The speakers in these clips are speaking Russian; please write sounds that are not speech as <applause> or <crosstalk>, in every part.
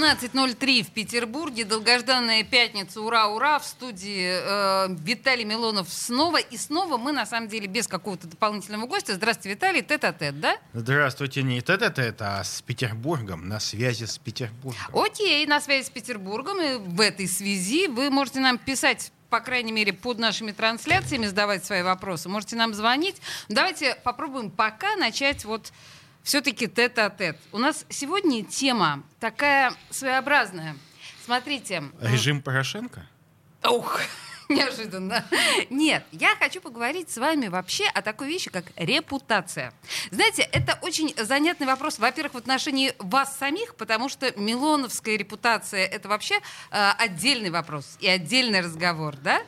17.03 в Петербурге. Долгожданная пятница. Ура, ура. В студии э, Виталий Милонов снова. И снова мы, на самом деле, без какого-то дополнительного гостя. Здравствуйте, Виталий. Тет-а-тет, да? Здравствуйте, не тет-а-тет, а с Петербургом, на связи с Петербургом. Окей, на связи с Петербургом. И в этой связи вы можете нам писать по крайней мере, под нашими трансляциями задавать свои вопросы. Можете нам звонить. Давайте попробуем пока начать вот все-таки тет-а-тет. У нас сегодня тема такая своеобразная. Смотрите. Режим Порошенко? Ух, <laughs> Неожиданно. Нет, я хочу поговорить с вами вообще о такой вещи, как репутация. Знаете, это очень занятный вопрос, во-первых, в отношении вас самих, потому что милоновская репутация — это вообще э, отдельный вопрос и отдельный разговор, да?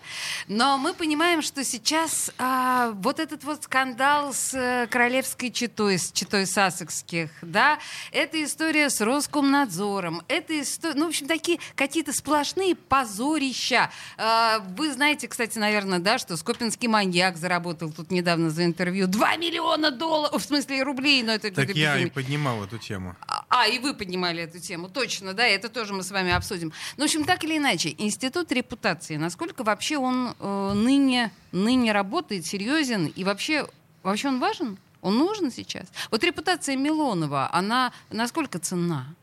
Но мы понимаем, что сейчас э, вот этот вот скандал с э, королевской читой, с читой Сассекских, да, эта история с Роскомнадзором, это история, ну, в общем, такие какие-то сплошные позорища. Э, вы знаете, кстати, наверное, да, что Скопинский маньяк заработал тут недавно за интервью 2 миллиона долларов, в смысле рублей, но это Так я и поднимал эту тему. А, а, и вы поднимали эту тему, точно, да, это тоже мы с вами обсудим. Ну, в общем, так или иначе, институт репутации, насколько вообще он э, ныне, ныне работает, серьезен, и вообще, вообще он важен? Он нужен сейчас? Вот репутация Милонова, она насколько ценна?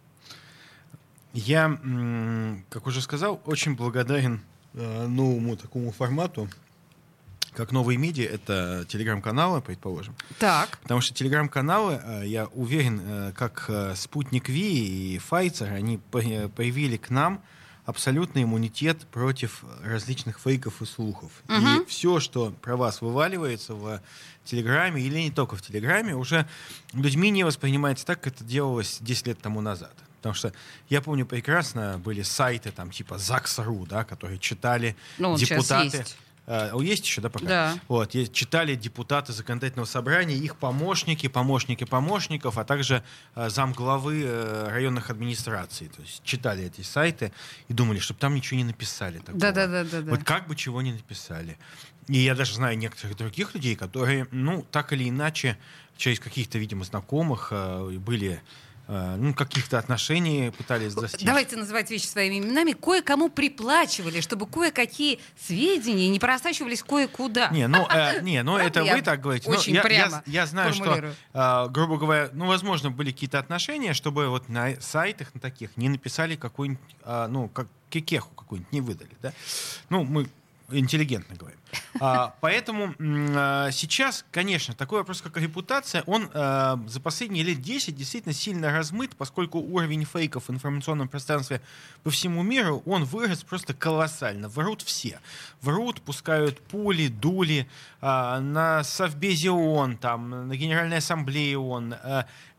Я, как уже сказал, очень благодарен новому такому формату, как новые медиа, это телеграм-каналы, предположим. Так. Потому что телеграм-каналы, э, я уверен, э, как Спутник Ви и Pfizer, они появили к нам абсолютный иммунитет против различных фейков и слухов. Угу. И все, что про вас вываливается в Телеграме или не только в Телеграме, уже людьми не воспринимается так, как это делалось 10 лет тому назад. Потому что я помню прекрасно были сайты там типа ЗАГС.ру, да, которые читали ну, депутаты. Есть. Uh, есть еще, да, пока? Да. Вот, читали депутаты законодательного собрания, их помощники, помощники помощников, а также uh, замглавы uh, районных администраций. То есть читали эти сайты и думали, чтобы там ничего не написали. Да, да, да, да, да. Вот как бы чего не написали. И я даже знаю некоторых других людей, которые, ну, так или иначе, через каких-то, видимо, знакомых были Э, ну, каких-то отношений пытались достичь. Давайте называть вещи своими именами. Кое-кому приплачивали, чтобы кое-какие сведения не просачивались кое-куда. Не, ну, э, не, ну это вы так говорите. Ну, Очень я, прямо я, я знаю, что, э, грубо говоря, ну, возможно, были какие-то отношения, чтобы вот на сайтах на таких не написали какую-нибудь, э, ну, как кекеху какую-нибудь не выдали, да? Ну, мы интеллигентно говорим. А, поэтому а, сейчас, конечно, такой вопрос, как репутация, он а, за последние лет 10 действительно сильно размыт, поскольку уровень фейков в информационном пространстве по всему миру, он вырос просто колоссально. Врут все. Врут, пускают пули, дули на Совбезе ООН, там, на Генеральной Ассамблее ООН,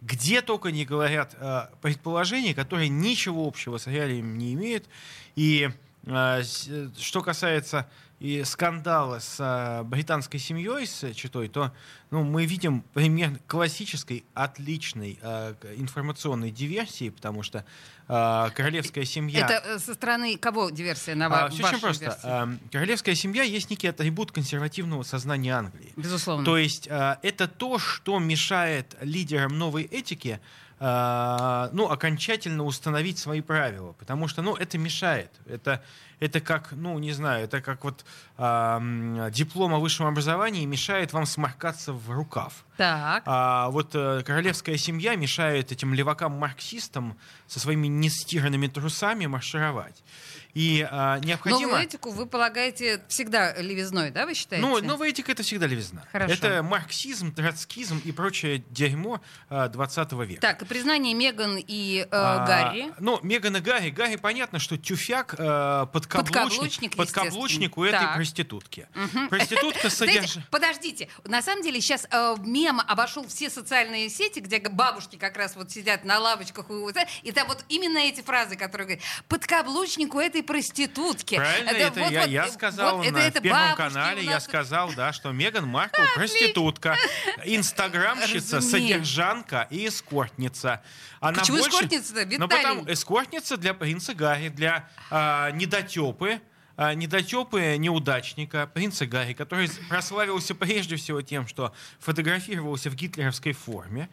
где только не говорят а, предположения, которые ничего общего с реалиями не имеют. И что касается и скандала с а, британской семьей, с читой, то ну, мы видим пример классической, отличной э, информационной диверсии, потому что э, королевская семья... Это э, со стороны кого диверсия на а, Все очень просто. Э, королевская семья есть некий атрибут консервативного сознания Англии. Безусловно. То есть э, это то, что мешает лидерам новой этики э, ну, окончательно установить свои правила, потому что, ну, это мешает. Это, это как, ну, не знаю, это как вот э, диплом о высшем образовании мешает вам сморкаться в рукав. Так. А вот э, королевская семья мешает этим левакам-марксистам со своими нестиранными трусами маршировать. И а, необходимо... Новую этику вы полагаете всегда левизной, да, вы считаете? Ну, новая этика — это всегда левизна. Хорошо. Это марксизм, троцкизм и прочее дерьмо а, 20 века. Так, признание Меган и э, а, Гарри. Ну, Меган и Гарри. Гарри, понятно, что тюфяк э, подкаблучник, подкаблучник, подкаблучник у этой так. проститутки. Угу. Проститутка содержит... Подождите, на самом деле сейчас э, мем обошел все социальные сети, где бабушки как раз вот сидят на лавочках, и там вот именно эти фразы, которые говорят, подкаблучник у этой проститутки. Правильно, это, это вот, я, вот, я сказал вот, на это, это Первом канале, я сказал, да, что Меган Маркл проститутка, инстаграмщица, содержанка и эскортница. Эскортница. Она Почему больше... эскортница-то, Ну, Виталий? потому эскортница для принца Гарри, для а, недотепы, а, недотепы неудачника, принца Гарри, который прославился прежде всего тем, что фотографировался в гитлеровской форме.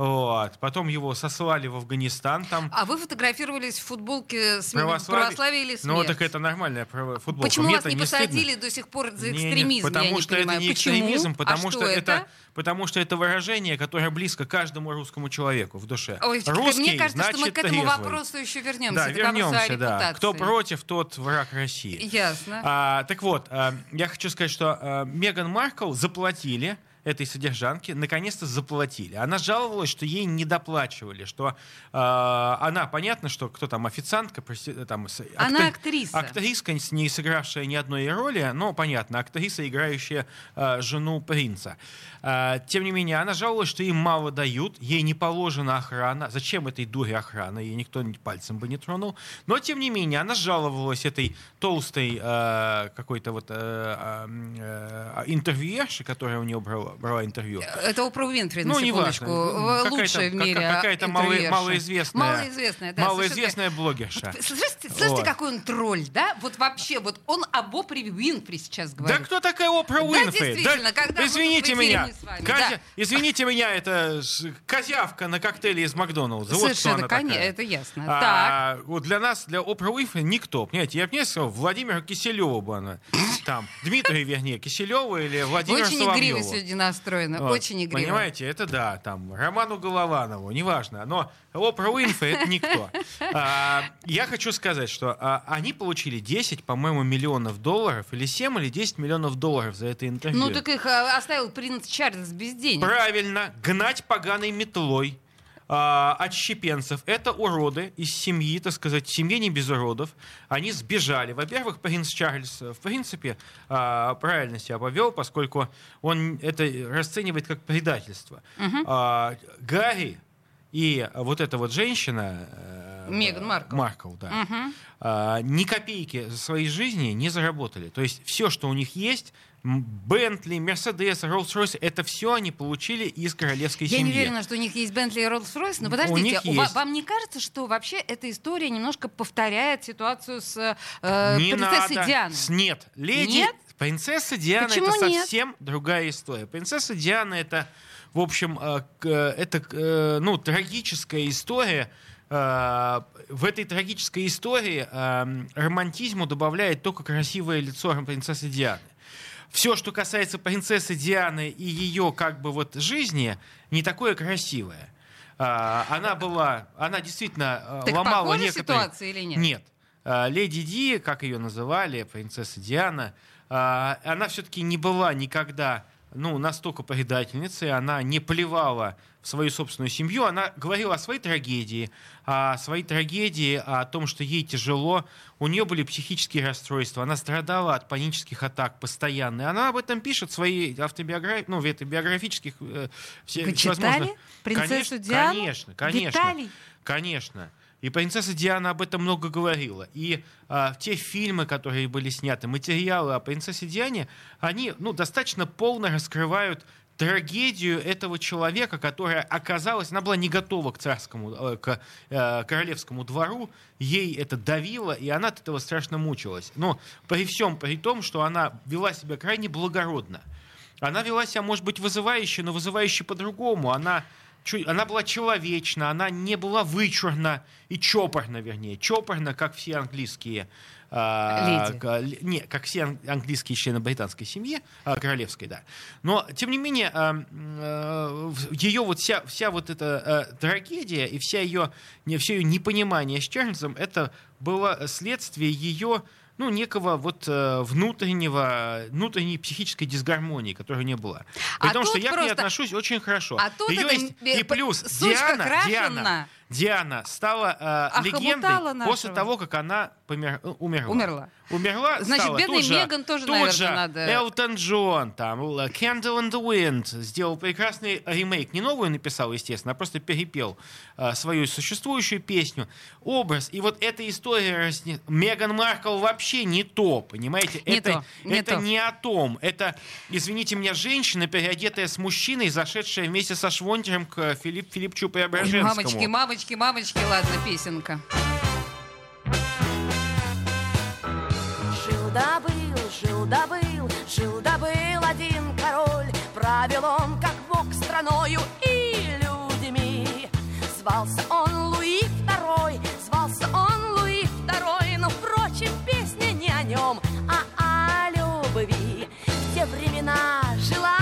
Вот. Потом его сослали в Афганистан, там А вы фотографировались в футболке с православие. православие или смерть? Ну, так это нормальная футболка. Почему Мне вас не стыдно. посадили до сих пор за Не, не, экстремизм? потому я не что понимаю. это не Почему? экстремизм, А потому что, это? это, потому что это выражение, которое близко каждому русскому человеку в душе. Ой, Русский, мне кажется, значит, что мы к этому трезвый. вопросу еще вернемся. Да, вернемся, да. Кто против, тот враг России. Ясно. А, так вот, а, я хочу сказать, что а, Меган Маркл заплатили этой содержанке, наконец-то заплатили. Она жаловалась, что ей не доплачивали, что а, она, понятно, что кто там, официантка, прости- там, с- Она актри- актриса. Актриска, не сыгравшая ни одной роли, но, понятно, актриса, играющая а, жену принца. А, тем не менее, она жаловалась, что им мало дают, ей не положена охрана. Зачем этой дуре охрана? Ей никто ни пальцем бы не тронул. Но, тем не менее, она жаловалась этой толстой а, какой-то вот а, а, интервьюерши, которая у нее брала, брала интервью. Это Опра Уинфри, на Ну, секундочку. неважно. В- Лучшая в мире какая-то мало- малоизвестная- Малоизвестная, да. Малоизвестная блогерша. совершенно- Слышите, слышите, Вот. какой он тролль, да? Вот вообще, вот он об Опре Уинфри сейчас Да говорит. кто такая Опра Да, Уинфри? действительно, когда мы извините меня, вами, Козя- да. извините меня, это козявка на коктейле из Макдоналдса. Вот кто Совершенно, она конечно, такая. это ясно. А, вот для нас, для Опра Уинфри никто. Понимаете, я бы не сказал, Владимира Киселева бы она там, Дмитрия, вернее, Киселева или Владимира Очень Соловьева. сегодня настроено, Вот, очень игриво. Понимаете, это да, там, Роману Голованову, неважно, но Опра Уинфри это никто. <laughs> А, я хочу сказать, что а, они получили 10, по-моему, миллионов долларов, или 7, или 10 миллионов долларов за это интервью. Ну так их а, оставил принц Чарльз без денег. Правильно, гнать поганой метлой а, отщепенцев. Это уроды из семьи, так сказать, семьи не без уродов. Они сбежали. Во-первых, принц Чарльз, э, в принципе, а, правильно себя повел, поскольку он это расценивает как предательство. А, Гарри и вот эта вот женщина... э, Меган Маркл. Маркл, да. А, ни копейки своей жизни не заработали. То есть все, что у них есть, Бентли, Мерседес, Роллс-Ройс, это все они получили из королевской Я семьи. не уверена, что у них есть Бентли и Роллс-Ройс, но У подождите, у ва- есть. вам не кажется, что вообще эта история немножко повторяет ситуацию с э, не принцессой надо. Дианой? Нет, леди... Нет? Принцесса Диана Почему это нет? совсем другая история. Принцесса Диана это, в общем, э, э, это э, ну, трагическая история. В этой трагической истории э, романтизму добавляет только красивое лицо принцессы Дианы. Все, что касается принцессы Дианы и ее как бы вот жизни, не такое красивое. А, Она была, она действительно э, Так ломала некоторые... ситуация или нет? Нет. А, Леди Ди, как ее называли, принцесса Диана, а, она все-таки не была никогда ну, настолько предательницей, она не плевала в свою собственную семью, она говорила о своей трагедии, о своей трагедии, о том, что ей тяжело, у нее были психические расстройства, она страдала от панических атак постоянно, и она об этом пишет в своей автобиографии, ну, в этой биографических... э, все- Вы читали «Принцессу Диану»? Конечно, конечно. Виталий? Конечно. И принцесса Диана об этом много говорила. И а, те фильмы, которые были сняты, материалы о принцессе Диане, они ну, достаточно полно раскрывают трагедию этого человека, которая оказалась, она была не готова к царскому, э, к э, королевскому двору, ей это давило, и она от этого страшно мучилась. Но при всем при том, что она вела себя крайне благородно. Она вела себя, может быть, вызывающе, но вызывающе по-другому. Она, она была человечна, она не была вычурна и чопорна, вернее. Чопорна, как все английские... а, л- не, как все ан- английские члены британской семьи, а, королевской, да. Но, тем не менее, ее вот вся, вся вот эта а, трагедия и вся ее, не, все ее непонимание с Чарльзом, это было следствие ее ну, некого вот э, внутреннего, внутренней психической дисгармонии, которой не было. При А том, что я к ней просто- отношусь очень хорошо. А тут Её это есть- И плюс, сучка Диана, крашена. Диана, Диана стала э, легендой после того, как она помер- э, умерла. Умерла. Умерла, Значит, стала бедной тут же- Меган тоже, тут наверное, же надо- Элтон Джон, там, Candle in the Wind сделал прекрасный ремейк. Не новую написал, естественно, а просто перепел э, свою существующую песню. Образ. И вот эта история Меган Маркл вообще не то, понимаете? Не это то, не это то. не о том. Это, извините меня, женщина, переодетая с мужчиной, зашедшая вместе со Швонтером к Филипп, Филиппчу Преображенскому. Мамочки, мамочки, мамочки, ладно, песенка. Жил да был, жил да был, жил да был один король. Правил он, как бог, страною и людьми. Звался он Луи Второй, звался он Луи Второй, но, впрочем, песня не о нем, а о любви. В те времена жила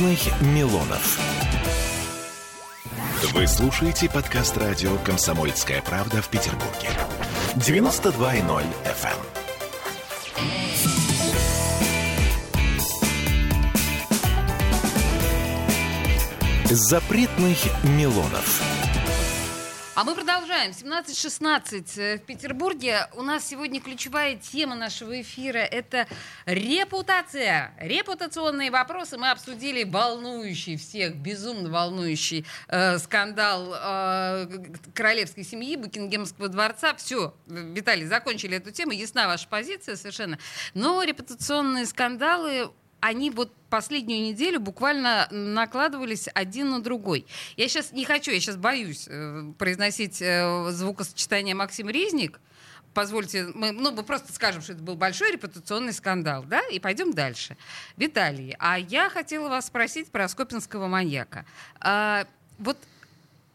Запретных Милонов. Вы слушаете подкаст радио «Комсомольская правда» в Петербурге. 92.0 FM. Запретных Милонов. А мы продолжаем. 17.16 э, в Петербурге. У нас сегодня ключевая тема нашего эфира – это репутация. Репутационные вопросы. Мы обсудили волнующий всех, безумно волнующий э, скандал э, королевской семьи, Букингемского дворца. Все, Виталий, закончили эту тему. Ясна ваша позиция совершенно. Но репутационные скандалы они вот последнюю неделю буквально накладывались один на другой. Я сейчас не хочу, я сейчас боюсь э, произносить э, звукосочетание Максим Резник. Позвольте, мы, ну, мы просто скажем, что это был большой репутационный скандал, да, и пойдем дальше. Виталий, а я хотела вас спросить про скопинского маньяка. А, вот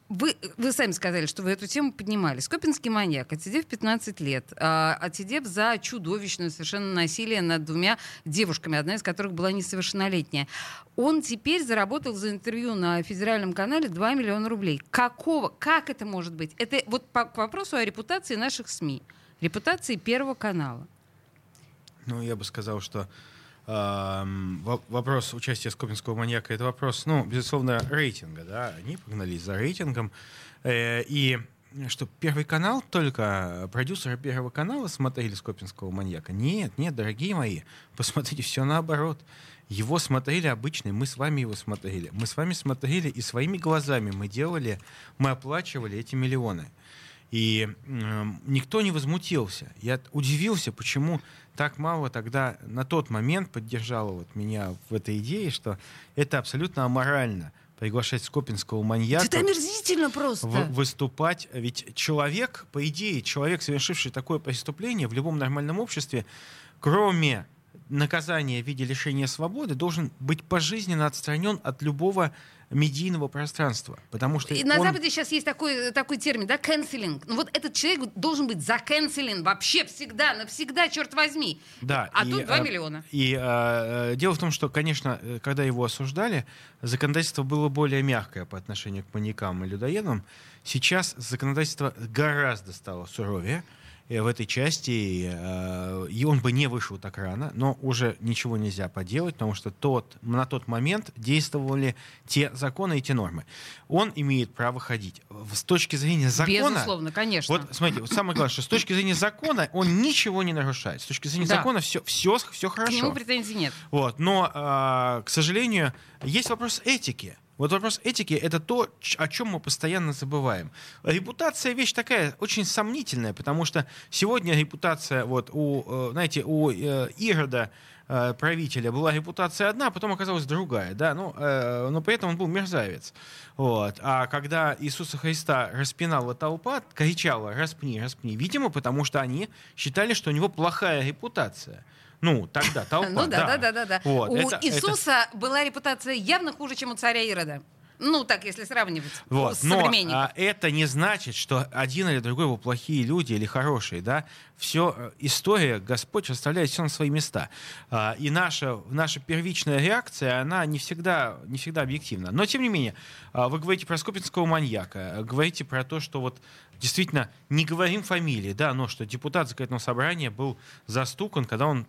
вы, вы сами сказали, что вы эту тему поднимали. Скопинский маньяк, отсидев 15 лет, а, отсидев за чудовищное совершенно насилие над двумя девушками, одна из которых была несовершеннолетняя, он теперь заработал за интервью на федеральном канале 2 миллиона рублей. Какого? Как это может быть? Это вот по, к вопросу о репутации наших СМИ, репутации Первого канала. Ну, я бы сказал, что во- вопрос участия скопинского маньяка это вопрос, ну, безусловно, рейтинга, да. Они погнались за рейтингом. Э, и что Первый канал только продюсеры Первого канала смотрели Скопинского маньяка? Нет, нет, дорогие мои, посмотрите, все наоборот. Его смотрели обычные, мы с вами его смотрели. Мы с вами смотрели и своими глазами мы делали, мы оплачивали эти миллионы. И м, никто не возмутился. Я удивился, почему так мало тогда на тот момент поддержало вот меня в этой идее, что это абсолютно аморально приглашать скопинского маньяка Это омерзительно просто. в- выступать. Ведь человек, по идее, человек, совершивший такое преступление в любом нормальном обществе, кроме наказания в виде лишения свободы, должен быть пожизненно отстранен от любого медийного пространства. Потому что И на он- Западе сейчас есть такой, такой термин, да, canceling. Ну вот этот человек должен быть за canceling вообще всегда, навсегда, черт возьми. Да, А и, тут 2 э, миллиона. И э, дело в том, что, конечно, когда его осуждали, законодательство было более мягкое по отношению к маньякам и людоедам. Сейчас законодательство гораздо стало суровее. Э, в этой части, э, и он бы не вышел так рано, но уже ничего нельзя поделать, потому что тот, на тот момент действовали те законы и те нормы. Он имеет право ходить. С точки зрения закона... Безусловно, конечно. Вот смотрите, вот самое главное, что с точки зрения закона он ничего не нарушает. С точки зрения Да. закона все, все, все К хорошо. нему претензий нет. Вот, но, а, к сожалению, есть вопрос этики. Вот вопрос этики — это то, о чем мы постоянно забываем. Репутация — вещь такая очень сомнительная, потому что сегодня репутация, вот, у, э, знаете, у э, Ирода, э, правителя, была репутация одна, а потом оказалась другая, да, ну, но при этом он был мерзавец. Вот. А когда Иисуса Христа распинала толпа, кричала «распни, распни», видимо, потому что они считали, что у него плохая репутация. Ну, тогда <laughs> толпа, Ну да, да, да, да, да. Вот, У это- это- Иисуса была репутация явно хуже, чем у царя Ирода. Ну, так, если сравнивать Вот. с Но а, это не значит, что один или другой его плохие люди или хорошие. Да? Все, история, Господь расставляет все на свои места. А, и наша, наша первичная реакция, она не всегда, не всегда объективна. Но, тем не менее, а, вы говорите про скопинского маньяка, а, говорите про то, что вот действительно не говорим фамилии, да, но что депутат законодательного собрания был застукан, когда он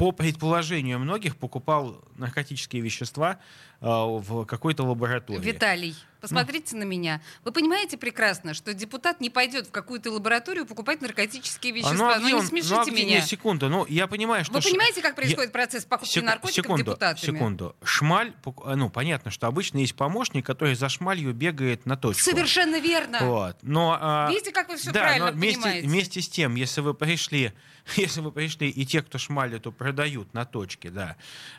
по предположению многих покупал наркотические вещества в какой-то лаборатории. Виталий, посмотрите на меня. Вы понимаете прекрасно, что депутат не пойдет в какую-то лабораторию покупать наркотические вещества. а Ну, где не смешите ну, где- меня. секунду, ну я понимаю, что... Вы понимаете, как я- происходит процесс покупки Сек- наркотиков секунду, депутатами? секунду. Шмаль, а, ну понятно, что обычно есть помощник, который за шмалью бегает на точку. Совершенно верно. Вот. Но, а, Видите, как вы всё да, правильно но вместе, понимаете. вместе с тем, если вы пришли, <laughs> если вы пришли, и те, кто шмаль эту продают на точке, да,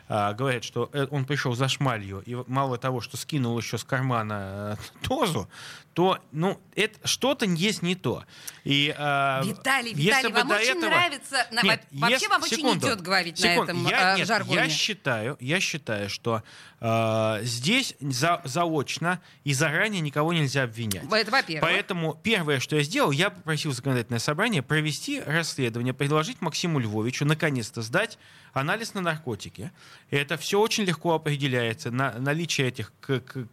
а, говорят, что э, он пришел за шмалью, и мало того, что скинул еще с кармана э, <laughs> дозу, то, ну, это что-то есть не то. И, а, Виталий, Виталий, вам очень этого- нравится... на- Нет, во- Вообще если- вам очень секунду, идет говорить на секунду. этом я, э, нет, жаргоне. Я считаю, я считаю, что э, здесь за- заочно и заранее никого нельзя обвинять. Это во-первых. Поэтому первое, что я сделал, я попросил законодательное собрание провести расследование, предложить Максиму Львовичу наконец-то сдать анализ на наркотики. Это все очень легко определяется. На, наличие этих к- к-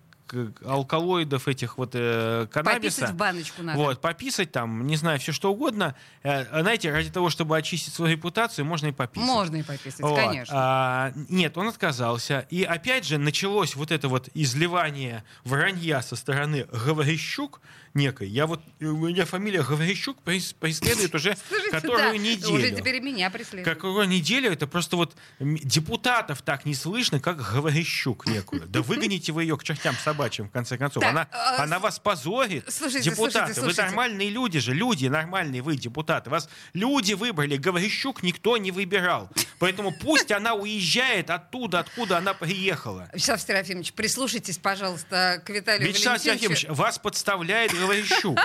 алкалоидов, этих вот э, каннабиса. Пописать в баночку надо. Вот, пописать там, не знаю, все что угодно. Э, знаете, ради того, чтобы очистить свою репутацию, можно и пописать. Можно и пописать, Вот. конечно. А, нет, он отказался. И опять же началось вот это вот изливание вранья со стороны Говорищук некой. Я вот, у меня фамилия Говорищук прес- преследует уже <laughs> Слушайте, которую да, неделю. Уже теперь меня преследуют. Какую неделю это просто вот депутатов так не слышно, как Говорищук некую. Да выгоните вы ее к чертям собачьим, в конце концов. Так, она, а, она вас позорит. слушайте, депутаты, слушайте, вы слушайте. нормальные люди же, люди нормальные вы, депутаты. Вас люди выбрали, Говорищук никто не выбирал. Поэтому пусть она уезжает оттуда, откуда она приехала. Вячеслав Серафимович, прислушайтесь, пожалуйста, к Виталию Вячеслав. Серафимович, вас подставляет Говорищук.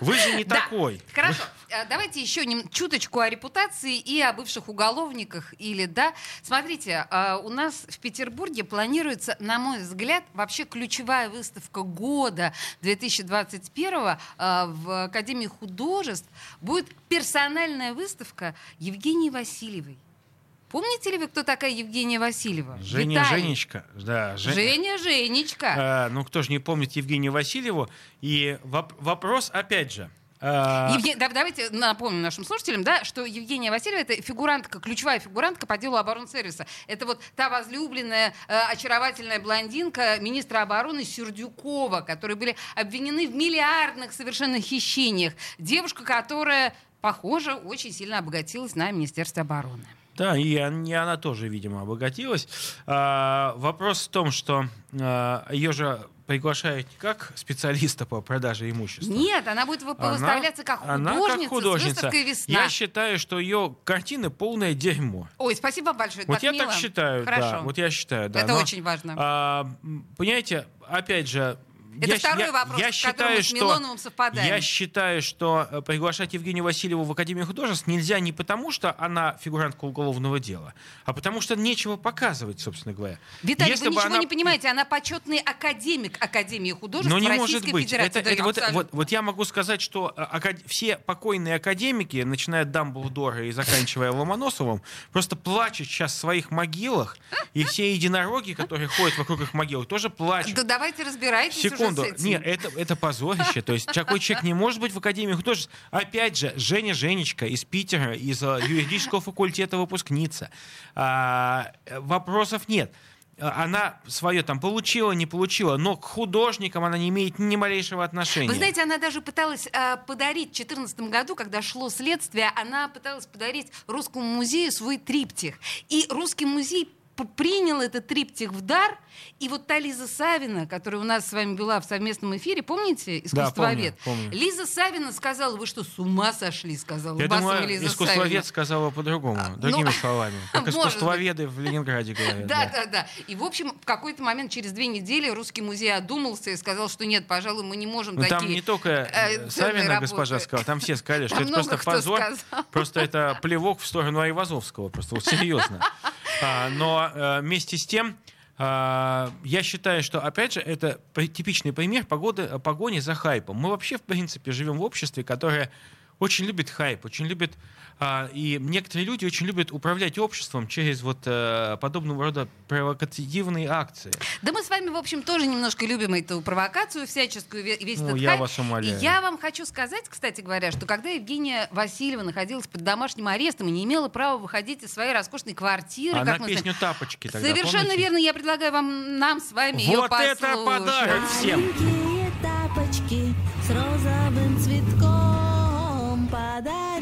Вы же не <laughs> такой. Хорошо. А, Давайте еще нем- чуточку о репутации и о бывших уголовниках. Или, да, смотрите, а, у нас в Петербурге планируется, на мой взгляд, вообще ключевая выставка года 2021 а, в Академии художеств. Будет персональная выставка Евгении Васильевой. Помните ли вы, кто такая Евгения Васильева? Женя Виталий. Женечка. Да, Жен- Женя Женечка. А, ну, кто же не помнит Евгению Васильеву? И воп- вопрос, опять же. А, Евге- да- Давайте напомним нашим слушателям, да, что Евгения Васильева это фигурантка, ключевая фигурантка по делу оборонсервиса. Это вот та возлюбленная, э, очаровательная блондинка министра обороны Сердюкова, которые были обвинены в миллиардных совершенно хищениях. Девушка, которая, похоже, очень сильно обогатилась на Министерстве обороны. Да, и, и она тоже, видимо, обогатилась. А, вопрос в том, что ее же приглашают не как специалиста по продаже имущества. Нет, она будет Она- выставляться как она художница, как художница. с выставкой «Весна». Я считаю, что ее картины полное дерьмо. Ой, спасибо большое. Вот так я мило. так считаю, Хорошо. да. Вот я считаю, да. Это Но, очень важно. а, понимаете, опять же. Это я, второй я- вопрос, я считаю, с Милоновым совпадаем. Я считаю, что э, приглашать Евгению Васильеву в Академию художеств нельзя не потому, что она фигурантка уголовного дела, а потому что нечего показывать, собственно говоря. Виталий, Если вы ничего она- не понимаете, она почетный академик Академии художеств но не Российской может быть. Федерации. Это- это вот, вот- вот я могу сказать, что э, акад- все покойные академики, начиная от Дамблдора и заканчивая Ломоносовым, просто плачут сейчас в своих могилах, и все единороги, которые ходят вокруг их могил, тоже плачут. Да давайте разбирайтесь уже секунду. Нет, это, это позорище. То есть такой человек не может быть в Академии художеств. Опять же, Женя Женечка из Питера, из э, юридического факультета выпускница. А, э, вопросов нет. Она свое там получила, не получила, но к художникам она не имеет ни малейшего отношения. Вы знаете, она даже пыталась э, подарить в 2014 году, когда шло следствие, она пыталась подарить Русскому музею свой триптих. И Русский музей принял этот триптих в дар, и вот та Лиза Савина, которая у нас с вами была в совместном эфире, помните, искусствовед? помню, помню. Лиза Савина сказала, вы что, с ума сошли, сказала Я думаю, Лиза искусствовед Савина. сказала по-другому, А, другими ну, словами. <laughs> Как искусствоведы в Ленинграде говорят. Да, да, да. И, в общем, в какой-то момент, через две недели, Русский музей одумался и сказал, что нет, пожалуй, мы не можем Ну, такие... там не только э, Савина госпожа сказала, там все сказали, что это просто позор, просто это плевок в сторону Айвазовского, просто серьезно. <laughs> А, Но э, вместе с тем, а, я считаю, что, опять же, это типичный пример погоды, погони за хайпом. Мы вообще, в принципе, живем в обществе, которое очень любит хайп, очень любит... а, И некоторые люди очень любят управлять обществом через вот э, подобного рода провокативные акции. Да мы с вами, в общем, тоже немножко любим эту провокацию всяческую, ве- весь Ну, этот я хайп. вас умоляю. И я вам хочу сказать, кстати говоря, что когда Евгения Васильева находилась под домашним арестом и не имела права выходить из своей роскошной квартиры, Она как мы знаем, песню «Тапочки» тогда, Совершенно помните? верно, я предлагаю вам, нам с вами ее Вот это послушать. подарок всем! Тапочки с розовым цветком Подарил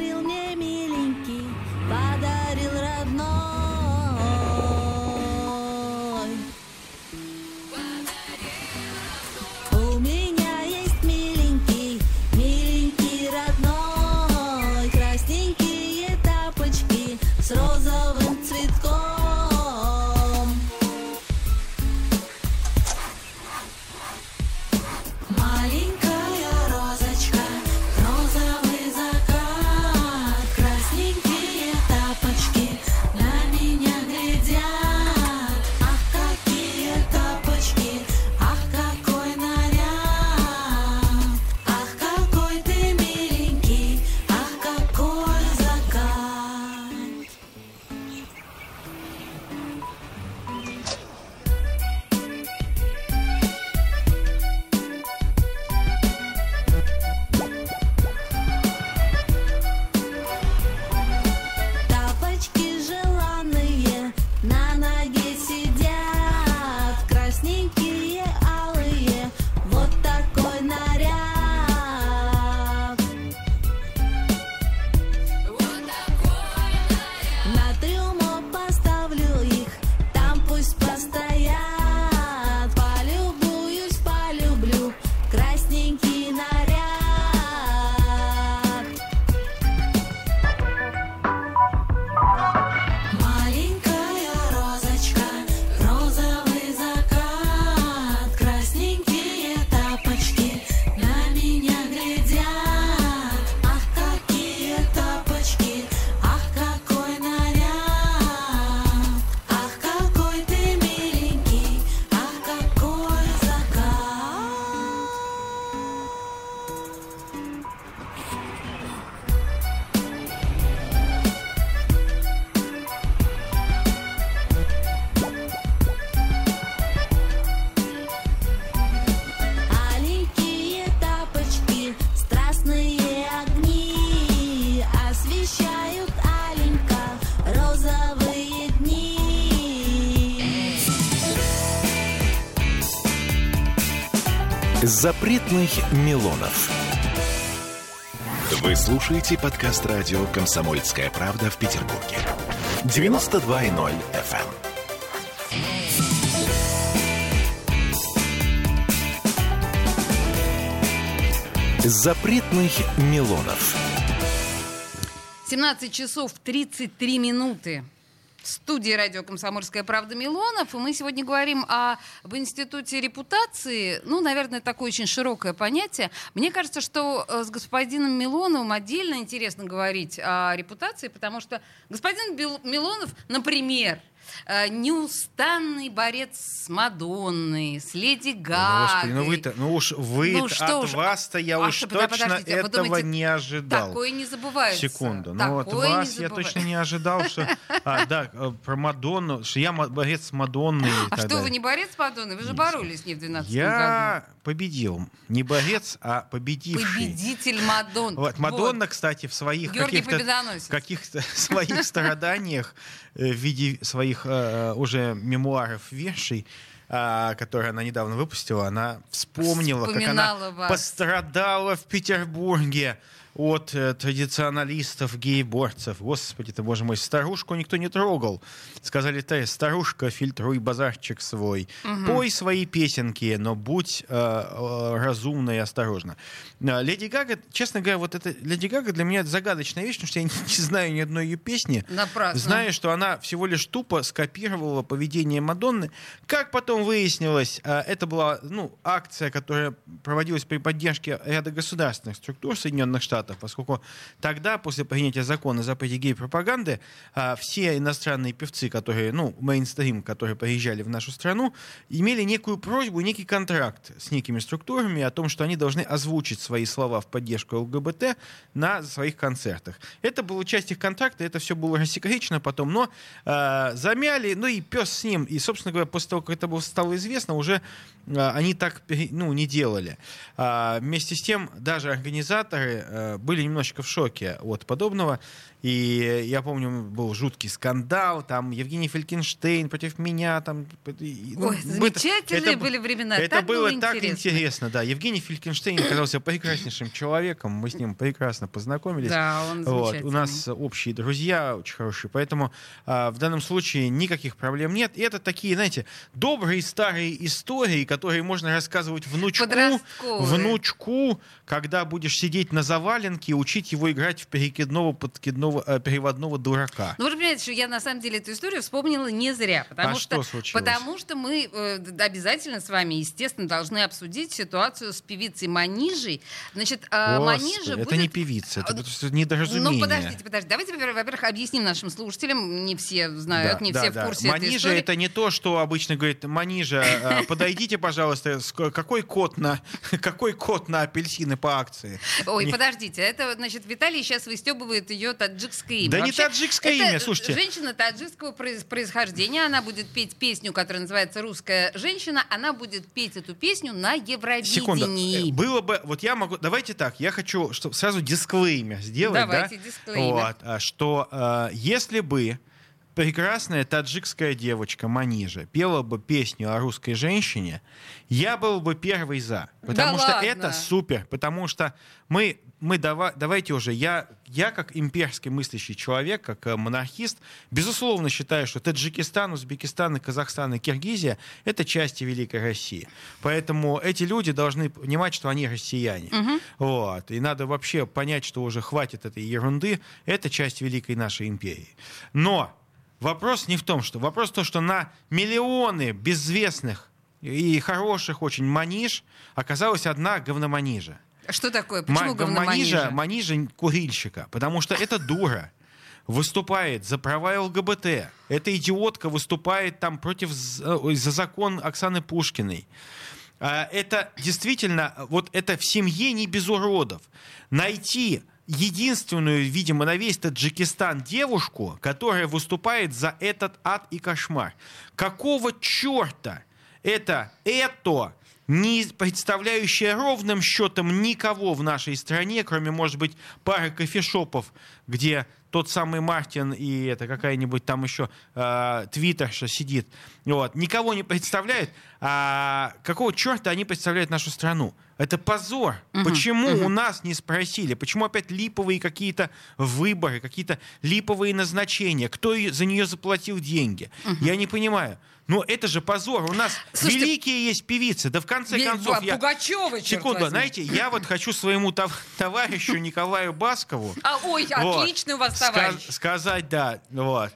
Запретных Милонов. Вы слушаете подкаст радио «Комсомольская правда» в Петербурге. 92.0 FM. Запретных Милонов. 17 часов 33 минуты. В студии радио «Комсомольская правда» Милонов. И мы сегодня говорим о, об институте репутации. Ну, наверное, такое очень широкое понятие. Мне кажется, что э, с господином Милоновым отдельно интересно говорить о репутации, потому что господин Милонов, например, неустанный борец с Мадонной, с Леди Ну, Гагой. Господи, ну вы-то, ну уж вы Ну, что от уж, вас-то я а уж точно подождите, этого думаете, не ожидал. Такое не забывается. Секунду. Ну не вас я точно не ожидал, что... <laughs> А, да, э, про Мадонну, что я борец с Мадонной. А что, далее. вы не борец с Мадонной? Вы же боролись с ней в 12 году. Я победил. Не борец, а победивший. Победитель Мадон. Вот, Мадонна, кстати, в своих каких-то каких-то <laughs> своих страданиях э, в виде своих э, уже мемуаров вершей, а, которые она недавно выпустила, она вспомнила, как Вспоминала она вас. пострадала в Петербурге от э, традиционалистов, гей-борцев. Господи ты, боже мой, старушку никто не трогал. Сказали, ты, старушка, фильтруй базарчик свой. Пой свои песенки, но будь э, э, разумна и осторожна. Э, Леди Гага, честно говоря, вот это Леди Гага для меня это загадочная вещь, потому что я <laughs> не, не знаю ни одной ее песни. Напрасно. Знаю, что она всего лишь тупо скопировала поведение Мадонны. Как потом выяснилось, это была ну, акция, которая проводилась при поддержке ряда государственных структур Соединенных Штатов, поскольку тогда, после принятия закона о запрете гей-пропаганды, э, все иностранные певцы, которые, ну, мейнстрим, которые приезжали в нашу страну, имели некую просьбу, некий контракт с некими структурами о том, что они должны озвучить свои слова в поддержку ЛГБТ на своих концертах. Это была часть их контракта, это все было рассекречено потом, но э, замяли, ну и пес с ним. И, собственно говоря, после того, как это было, стало известно, уже э, они так ну, не делали. А, вместе с тем, даже организаторы э, были немножечко в шоке от подобного. И я помню, был жуткий скандал, там Евгений Фелькенштейн против меня. Там, и, ну, Ой, замечательные это были времена. Это так было, было так интересно. интересно, да. Евгений Фелькенштейн оказался прекраснейшим человеком. Мы с ним прекрасно познакомились. Да, он Вот. замечательный. У нас общие друзья очень хорошие, поэтому а, в данном случае никаких проблем нет. И это такие, знаете, добрые старые истории, которые можно рассказывать внучку, внучку, когда будешь сидеть на заваленке и учить его играть в перекидного подкидного э, переводного дурака. Ну, вы понимаете, что я на самом деле эту историю вспомнила не зря. Потому А что случилось? Потому что мы э, обязательно с вами, естественно, должны обсудить ситуацию с певицей Манижей. Значит, э, Господи, Манижа это будет... не певица, это просто недоразумение. Ну, подождите, подождите. Давайте, во-первых, объясним нашим слушателям. Не все знают, Да, не да, все да. в курсе этой Манижа истории. это не то, что обычно говорит Манижа, э, <laughs> подойдите, пожалуйста, какой код на <laughs> какой код на апельсины по акции? Ой, подождите, это, значит, Виталий сейчас выстебывает ее таджикское имя. Да не Вообще, таджикское это имя, слушайте. Женщина таджикского происхождения, она будет петь песню, которая называется «Русская женщина», она будет петь эту песню на. Евровидении. Э, Было бы, вот я могу, давайте так, я хочу чтобы сразу дисклеймер сделать, Давайте да? дисклеймер. Вот, а, что э, если бы прекрасная таджикская девочка Манижа пела бы песню о русской женщине, я был бы первый за. Потому Да что ладно? это супер. Потому что мы, мы дава- давайте уже, я, я как имперский мыслящий человек, как э, монархист, безусловно считаю, что Таджикистан, Узбекистан, и Казахстан и Киргизия — это части Великой России. Поэтому эти люди должны понимать, что они россияне. Вот. И надо вообще понять, что уже хватит этой ерунды. Это часть Великой нашей империи. Но Вопрос не в том, что... Вопрос в том, что на миллионы безвестных и хороших очень маниж оказалась одна говноманижа. Что такое? Почему Ма- манижа, Манижа? курильщика. Потому что это дура выступает за права ЛГБТ. Эта идиотка выступает там против э, за закон Оксаны Пушкиной. А, Это действительно, вот это в семье не без уродов. Найти единственную, видимо, на весь Таджикистан девушку, которая выступает за этот ад и кошмар. Какого черта это, это не представляющая ровным счетом никого в нашей стране, кроме, может быть, пары кофешопов, где тот самый Мартин и это какая-нибудь там еще э, твиттерша сидит. Вот. Никого не представляет. А какого черта они представляют нашу страну? Это позор. Почему у нас не спросили? Почему опять липовые какие-то выборы, какие-то липовые назначения? Кто за нее заплатил деньги? Я не понимаю. Но это же позор. У нас Слушайте, великие есть певицы. Да в конце Ве- концов... а я- Пугачёва, черт Секунду, возьми. знаете, я вот хочу своему тов- <laughs> товарищу Николаю Баскову А, ой, вот, отличный у вас товарищ. сказать, да, вот.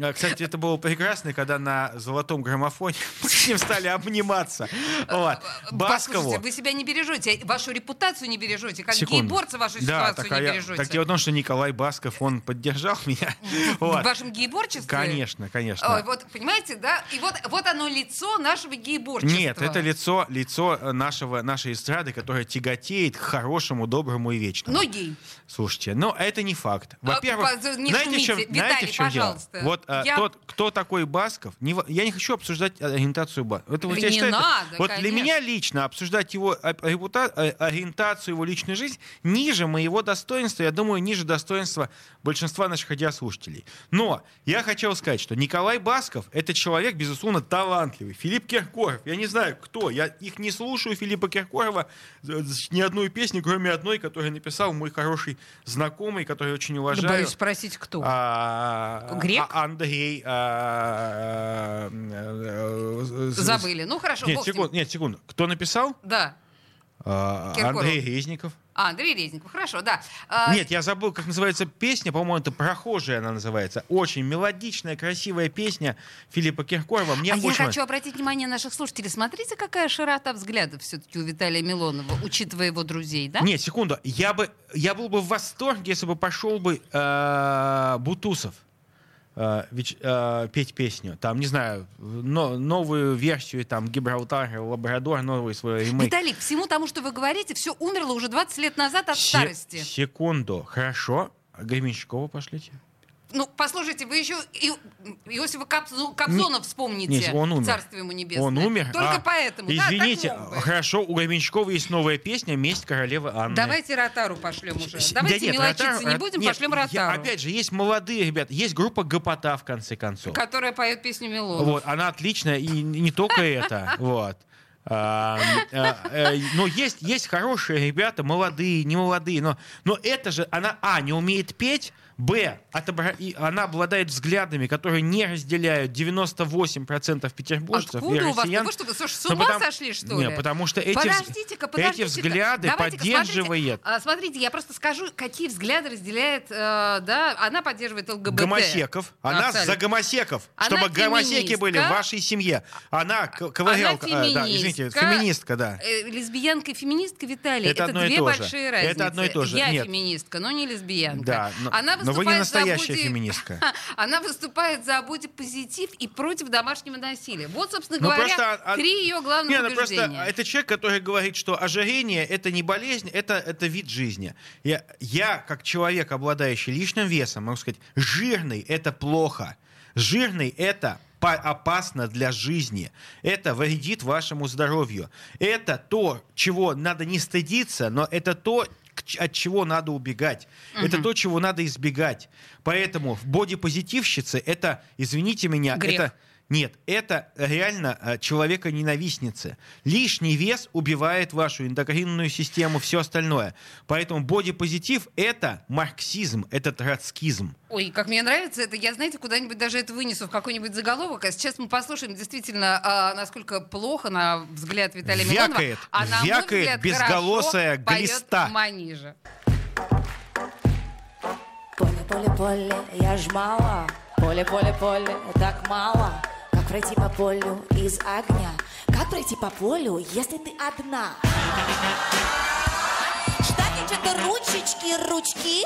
А, Кстати, это было прекрасно, когда на золотом граммофоне <laughs> с ним стали обниматься. Вот. Баскову. Послушайте, вы себя не бережете, вашу репутацию не бережете, как Секунду. гейборцы вашу Да, ситуацию не а я- бережете. так дело в том, что Николай Басков, он поддержал <laughs> меня. В Вот. вашем гейборчестве? Конечно, конечно. Ой, вот, понимаете, да? И вот, вот оно лицо нашего гейборчества. Нет, это лицо, лицо э, нашего, нашей эстрады, которое тяготеет к хорошему, доброму и вечному. Ну, гей. Слушайте, но это не факт. Во-первых, А, знаете, в чем, шумите. знаете, в чем дело? пожалуйста. Вот а, Я- тот, кто такой Басков, не я не хочу обсуждать ориентацию Баскова. Это вот я Не считаю, это- надо, вот для конечно. меня лично обсуждать его а- репута- а- ориентацию, его личную жизнь ниже моего достоинства, я думаю, ниже достоинства большинства наших радиослушателей. Но я хотел сказать, что Николай Басков — это человек, безусловно, талантливый. Филипп Киркоров, я не знаю, кто, я их не слушаю, Филиппа Киркорова, э, ни одной песни, кроме одной, которую написал мой хороший знакомый, который я очень уважаю. Боюсь спросить, кто. А, Грек? а, Андрей. а, э, з- Забыли. Ну, хорошо, Нет, секунду, нет, секунду. Кто написал? Да. А, Киркоров. Андрей Резников. А, Андрей Резников, хорошо, да. А, Нет, я забыл, как называется песня. По-моему, это «Прохожая» она называется. Очень мелодичная, красивая песня Филиппа Киркорова. Мне а я очень хочу обратить внимание наших слушателей. Смотрите, какая широта взглядов все-таки у Виталия Милонова, учитывая его друзей, да? Нет, секунду. Я, бы, я был бы в восторге, если бы пошел бы э, Бутусов э, веч- э, петь песню. Там, не знаю, но- новую версию, там, Гибралтар, Лабрадор, новый свой ремейк. Виталик, всему тому, что вы говорите, все умерло уже 20 лет назад от Се- старости. Секунду. Хорошо. А Гременщикова пошлите. Ну, послушайте, вы еще и- Иосифа Кобзо- Кобзона вспомните. Нет, он умер. Царствие ему небесное. Он умер. Только а, поэтому. Да, Извините, бы. хорошо, у Гременщикова есть новая песня «Месть королевы Анны». Давайте Ротару пошлем уже. Давайте да нет, мелочиться Ротару- не будем, нет, пошлем я- Ротару. Опять же, есть молодые ребята, есть группа Гопота, в конце концов. Которая поет песню Милонов. Вот, она отличная, и не только это. <laughs> Вот. А, а, э, но есть, есть хорошие ребята, молодые, не молодые, но, но это же она, а, не умеет петь, б, отобра- и она обладает взглядами, которые не разделяют 98% петербуржцев и Откуда у вас? россиян. Вы что, с Ну, ума потому- сошли, что ли? Не, потому что эти, Подождите-ка, подождите эти взгляды поддерживает Смотрите, а, смотрите, я просто скажу, какие взгляды разделяет, э, да, она поддерживает ЛГБТ. гомосеков. Она Абсолютно. за гомосеков, Она чтобы гомосеки феминистка. были в вашей семье. Она ковырялка. Она а, да, извините, феминистка. да. Э, Лесбиянка и феминистка, Виталий, Это это, две же. большие Это разницы. одно и то же. Я Нет. феминистка, но не лесбиянка. Да, но- Она но вы не настоящая за боди- феминистка. <laughs> Она выступает за бодипозитив и против домашнего насилия. Вот, собственно Ну, говоря, просто, а- три ее главных Не, ну убеждения. просто это человек, который говорит, что ожирение это не болезнь, это, это вид жизни. Я, я, как человек, обладающий лишним весом, могу сказать, жирный это плохо. Жирный это опасно для жизни. Это вредит вашему здоровью. Это то, чего надо не стыдиться, но это то, от чего надо убегать. Это то, чего надо избегать. Поэтому в бодипозитивщице это, извините меня, Грех. это нет, это реально э, человека-ненавистница. Лишний вес убивает вашу эндокринную систему, все остальное. Поэтому бодипозитив — это марксизм, это троцкизм. Ой, как мне нравится это. Я, знаете, куда-нибудь даже это вынесу в какой-нибудь заголовок. А сейчас мы послушаем действительно, а, насколько плохо, на взгляд Виталия Милонова. Вякает, а на вякает взгляд, безголосая глиста. Манижа. Поле, поле, поле, я ж мало. Поле, поле, поле, так мало. Как пройти по полю из огня? Как пройти по полю, если ты одна? Штаны, что-то ручечки, ручки.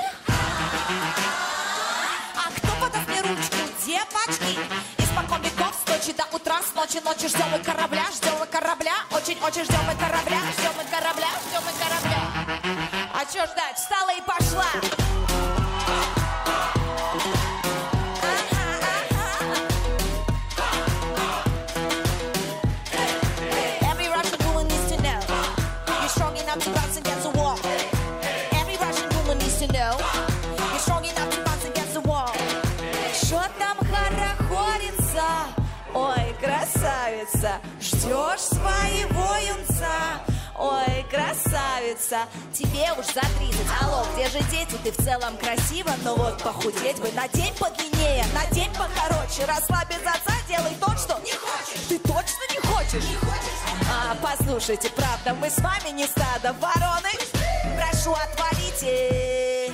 А кто подаст мне ручку, девочки? Испокон веков с ночи до утра, с ночи ночи ждем мы корабля, ждем мы корабля, очень-очень ждем мы корабля, ждем мы корабля, ждем мы корабля. А чё ждать? Встала и пошла. Красавица, тебе уж за 30 Алло, где же дети? Ты в целом красива Но вот похудеть бы на день подлиннее На день покороче Расслабь без отца, делай то, что не хочешь Ты точно не хочешь? Не хочешь? А, послушайте, правда, мы с вами не стадо вороны Прошу, отвалите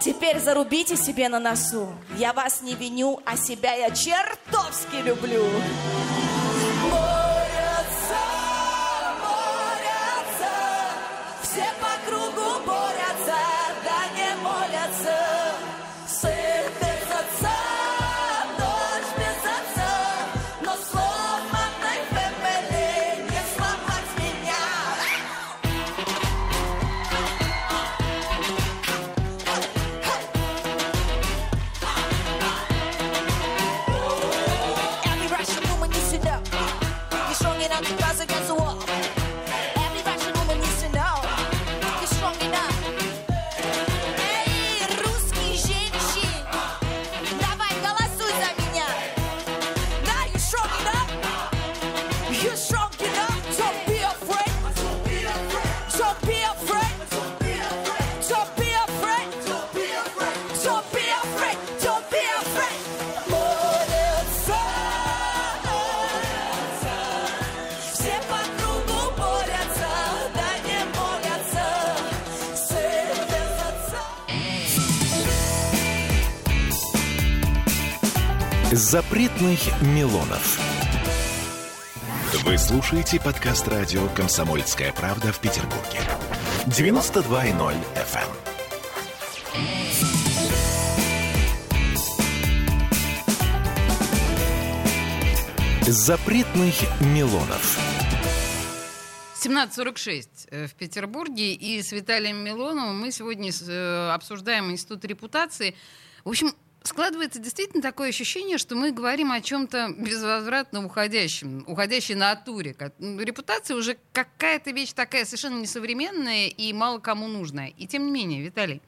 Теперь зарубите себе на носу. Я вас не виню, а себя я чертовски люблю. Борются, кругу борются, да не молятся. Запретных Милонов. Вы слушаете подкаст радио «Комсомольская правда» в Петербурге. 92.0 FM. Запретных Милонов. 17.46 э, в Петербурге. И с Виталием Милоновым мы сегодня э, обсуждаем институт репутации. В общем, складывается действительно такое ощущение, что мы говорим о чем-то безвозвратно уходящем, уходящей натуре. Репутация уже какая-то вещь такая совершенно несовременная и мало кому нужная. И тем не менее, Виталий,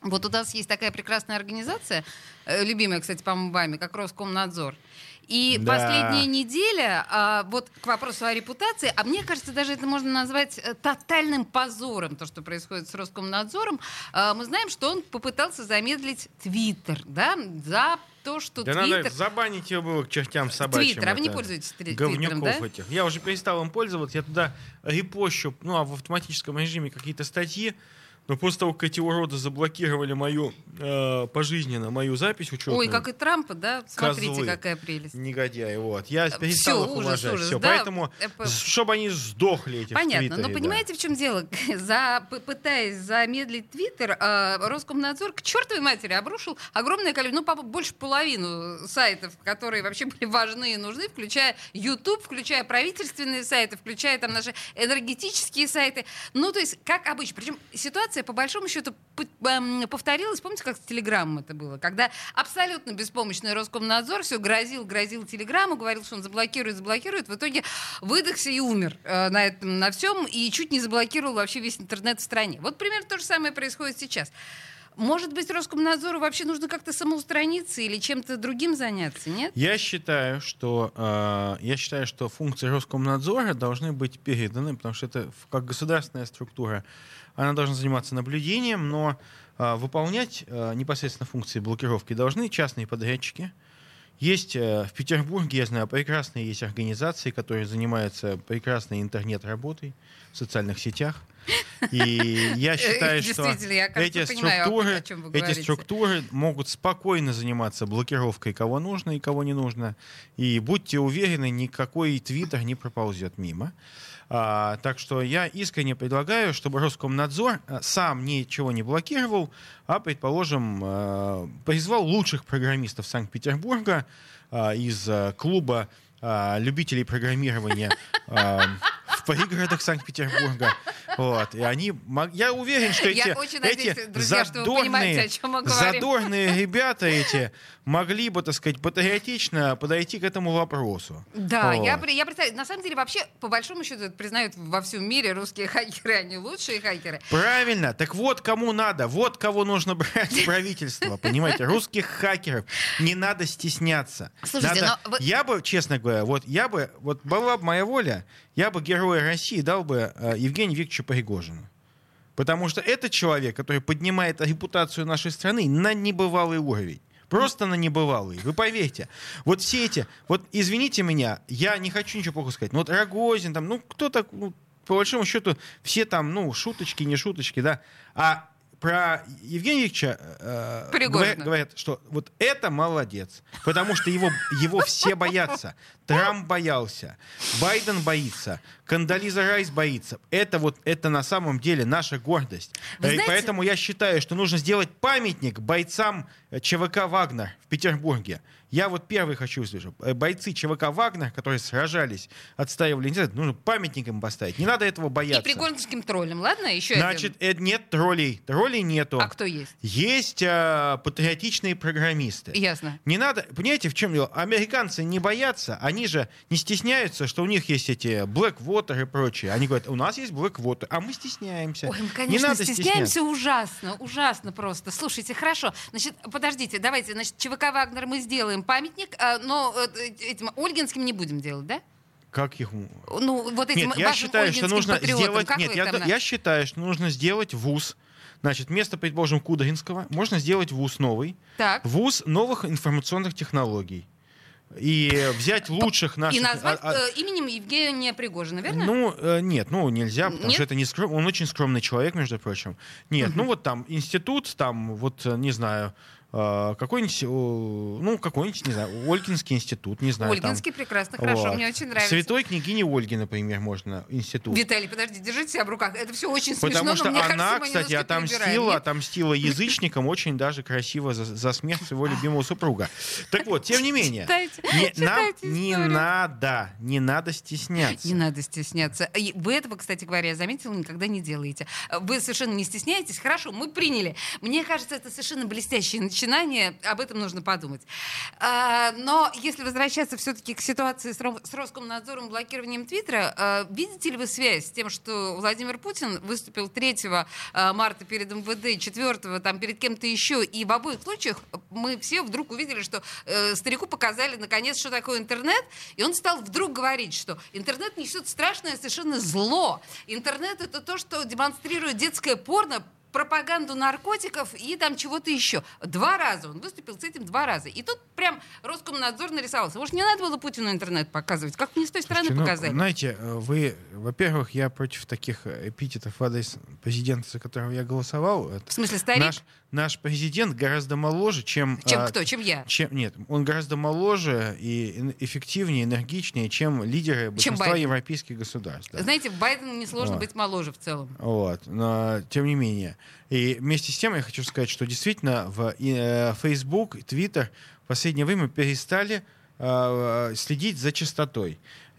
вот у нас есть такая прекрасная организация, э, любимая, кстати, по-моему, вами, как Роскомнадзор. И Да. последняя неделя, а, вот к вопросу о репутации, а мне кажется, даже это можно назвать э, тотальным позором, то, что происходит с Роскомнадзором. А, мы знаем, что он попытался замедлить Твиттер, да, за то, что Да Твиттер... надо забанить его было к чертям собачьим. Твиттер, а вы не пользуетесь Твиттером, Говнюков да? этих. Я уже перестал им пользоваться, я туда репощу, ну, а в автоматическом режиме какие-то статьи, но после того, как эти уроды заблокировали мою, э, пожизненно, мою запись учетную, Ой, как и Трампа, да? Смотрите, Козлы. какая прелесть. негодяи, вот. Я перестал их ужас, уважать. ужас, Всё, да. Поэтому, Э, чтобы они сдохли, эти в Понятно, Твиттере, но да. понимаете, в чем дело? <laughs> За, пытаясь замедлить Твиттер, э, Роскомнадзор к чертовой матери обрушил огромное количество, ну, по- больше половину сайтов, которые вообще были важны и нужны, включая YouTube, включая правительственные сайты, включая там наши энергетические сайты. Ну, то есть, как обычно. Причем ситуация, по большому счету, эм, повторилась. Помните, как с Телеграмом это было? Когда абсолютно беспомощный Роскомнадзор все грозил, грозил Телеграмму, говорил, что он заблокирует, заблокирует. В итоге выдохся и умер э, на этом, на всем, и чуть не заблокировал вообще весь интернет в стране. Вот примерно то же самое происходит сейчас. Может быть, Роскомнадзору вообще нужно как-то самоустраниться или чем-то другим заняться, нет? Я считаю, что э, я считаю, что функции Роскомнадзора должны быть переданы, потому что это как государственная структура, она должна заниматься наблюдением, но э, выполнять э, непосредственно функции блокировки должны частные подрядчики. Есть э, в Петербурге, я знаю, прекрасные есть организации, которые занимаются прекрасной интернет-работой в социальных сетях. И <laughs> я считаю, что я, кажется, эти понимаю, структуры, эти говорите. структуры могут спокойно заниматься блокировкой кого нужно и кого не нужно. И будьте уверены, никакой твиттер не проползет мимо. А, так что я искренне предлагаю, чтобы Роскомнадзор а, сам ничего не блокировал, а, предположим, а, призвал лучших программистов Санкт-Петербурга а, из клуба любителей программирования <laughs> в пригородах Санкт-Петербурга. Вот. И они, я уверен, что Я эти, очень надеюсь, эти друзья, что вы понимаете, о чем мы говорим. задорные ребята эти могли бы, так сказать, патриотично подойти к этому вопросу. Да, Вот. я, я представляю. На самом деле, вообще, по большому счету, признают во всем мире русские <laughs> хакеры, они лучшие хакеры. Правильно. Так вот, кому надо. Вот кого нужно брать в правительство. Понимаете, русских хакеров не надо стесняться. Слушайте, Надо- но вы- Я бы, честно говоря, вот я бы, вот была бы моя воля, я бы героя России дал бы э, Евгению Викторовичу Пригожину. Потому что это человек, который поднимает репутацию нашей страны на небывалый уровень. Просто на небывалый. Вы поверьте. Вот все эти... Вот извините меня, я не хочу ничего плохо сказать. Но вот Рогозин, там, ну, кто-то, ну, по большому счету, все там, ну, шуточки, не шуточки, да. А про Евгения Ильича э, Пригожина. говорят, говорят, что вот это молодец, потому что его, его все боятся. Трамп боялся, Байден боится, Кандализа Райс боится. Это вот это на самом деле наша гордость. Вы Э, знаете- Поэтому я считаю, что нужно сделать памятник бойцам э, ЧВК «Вагнер» в Петербурге. Я вот первый хочу услышать. Э, Бойцы ЧВК «Вагнер», которые сражались, отстаивали инициативу, нужно памятник им поставить. Не надо этого И бояться. пригорским троллям, ладно? Еще Значит, э, нет троллей. Троллей нету. А кто есть? Есть э, патриотичные программисты. Ясно. Не надо, понимаете, в чем дело? Американцы не боятся, они же не стесняются, что у них есть эти Blackwater и прочее. Они говорят, у нас есть Blackwater, а мы стесняемся. Ой, мы, не конечно, надо стесняемся стесняться. ужасно, ужасно просто. Слушайте, хорошо. Значит, подождите, давайте, значит, ЧВК Вагнер мы сделаем памятник, а, но э, этим Ольгинским не будем делать, да? Как их... Ну, вот этим Нет, я считаю, что нужно сделать... как Нет, я, там я считаю, что нужно сделать вуз. Значит, вместо, предположим, Кудринского, можно сделать вуз новый. Так. Вуз новых информационных технологий. И взять лучших наших... И назвать а- а- э, именем Евгения Пригожина, верно? Ну, э, нет, ну нельзя, потому Нет? что это не скром... он очень скромный человек, между прочим. Нет, ну вот там институт, там вот, э, не знаю, какой-нибудь, э, ну, какой-нибудь, не знаю, Ольгинский институт, не знаю. там. Ольгинский прекрасно, хорошо, Вот. мне очень нравится. Святой княгини Ольги, например, можно институт. Виталий, подожди, держите себя в руках. Это все очень смешно, Потому что кажется, она, мы кстати, отомстила, Нет? отомстила язычникам очень даже красиво за, за смерть своего любимого супруга. Так вот, тем не менее, Читайте, не, нам читайте не историю. надо, не надо стесняться. Не надо стесняться. И Вы этого, кстати говоря, я заметила, никогда не делаете. Вы совершенно не стесняетесь. Хорошо, мы приняли. Мне кажется, это совершенно блестящее начинание. Об этом нужно подумать. А, но если возвращаться все-таки к ситуации с, Ром- с Роскомнадзором, блокированием Твиттера, а, видите ли вы связь с тем, что Владимир Путин выступил 3 а, марта перед МВД, 4 там перед кем-то еще, и в обоих случаях мы все вдруг увидели, что э, старику показали наконец, что такое интернет, и он стал вдруг говорить, что интернет несет страшное совершенно зло. Интернет это то, что демонстрирует детское порно, пропаганду наркотиков и там чего-то еще. Два раза он выступил с этим два раза. И тут прям Роскомнадзор нарисовался. Может, не надо было Путину интернет показывать? Как мне с той стороны Слушайте, ну, показали? знаете, э, вы, во-первых, я против таких э, эпитетов в адрес президента, за которого я голосовал. В смысле, старик? Наш, наш президент гораздо моложе, чем... Чем а, кто? Чем я? Чем, нет, он гораздо моложе и эффективнее, энергичнее, чем лидеры большинства Байден. европейских государств. да. Знаете, Байдену несложно Вот. быть моложе в целом. Вот, но тем не менее. И вместе с тем я хочу сказать, что действительно в э, Facebook, Twitter в последнее время перестали э, следить за частотой.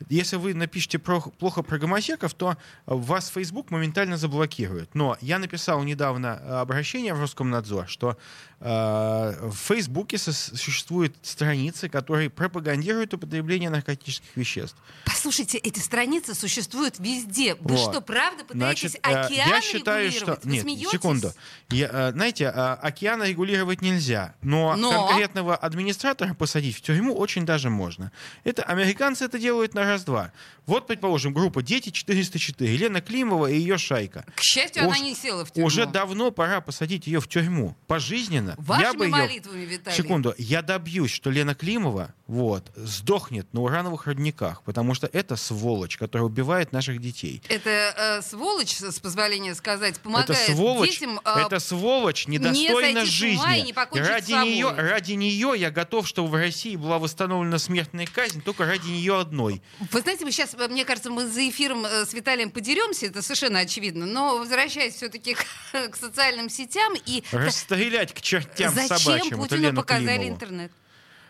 Если вы напишете про- плохо про гомосеков, то вас Facebook моментально заблокирует. Но я написал недавно э, обращение в Роскомнадзор, что э, в Фейсбуке существуют страницы, которые пропагандируют употребление наркотических веществ. Послушайте, эти страницы существуют везде. Вы Вот. что, правда пытаетесь Значит, э, океан я считаю, что регулировать? Вы нет, смеетесь? секунду. Я, э, знаете, э, океан регулировать нельзя, но, Но? конкретного администратора посадить в тюрьму очень даже можно. Это американцы это делают на раз-два. Вот, предположим, группа «Дети 404», Елена Климова и ее шайка. К счастью, она Уж- не села в тюрьму. Уже давно пора посадить ее в тюрьму. Пожизненно. Я Вашими бы её- молитвами, Виталий. Секунду, я добьюсь, что Лена Климова вот, сдохнет на урановых родниках, потому что это сволочь, которая убивает наших детей. Это э, сволочь, с позволения сказать, помогает это сволочь, детям... э, это сволочь, недостойна ума жизни. и не ради нее, ради нее я готов, чтобы в России была восстановлена смертная казнь, только ради нее одной. Вы знаете, мы сейчас, мне кажется, мы за эфиром э, с Виталием подеремся, это совершенно очевидно, но возвращаясь все-таки к, <laughs> к социальным сетям и... Расстрелять к чертям Зачем собачьим Путину показали Климову. интернет?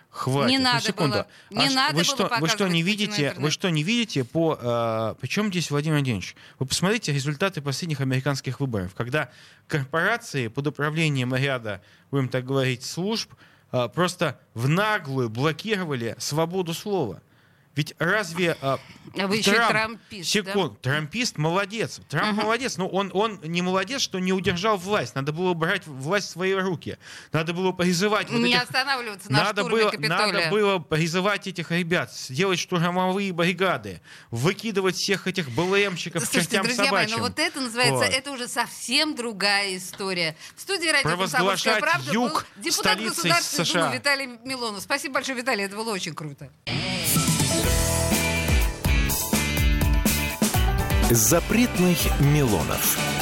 Хватит. Не ну, надо секунду. было. Не ш- надо вы было что, вы что не видите? Вы интернет. что не видите по? Э, причем здесь Владимир Владимирович? Вы посмотрите результаты последних американских выборов, когда корпорации под управлением ряда, будем так говорить, служб э, просто в наглую блокировали свободу слова. Ведь разве э, А вы еще Трамп- трампист, секунд, трампист молодец. Трамп молодец, но он, он не молодец, что не удержал власть. Надо было брать власть в свои руки. Надо было призывать вот Не этих останавливаться на надо штурме было, Капитолия. надо было призывать этих ребят, сделать штурмовые бригады, выкидывать всех этих БЛМщиков к Слушайте, чертям друзья мои, собачьим. ну вот это называется, Вот. это уже совсем другая история. В студии радио «Комсомольская правда» юг был депутат Государственной США. Думы Виталий Милонов. Спасибо большое, Виталий, это было очень круто. Запретных Милонов.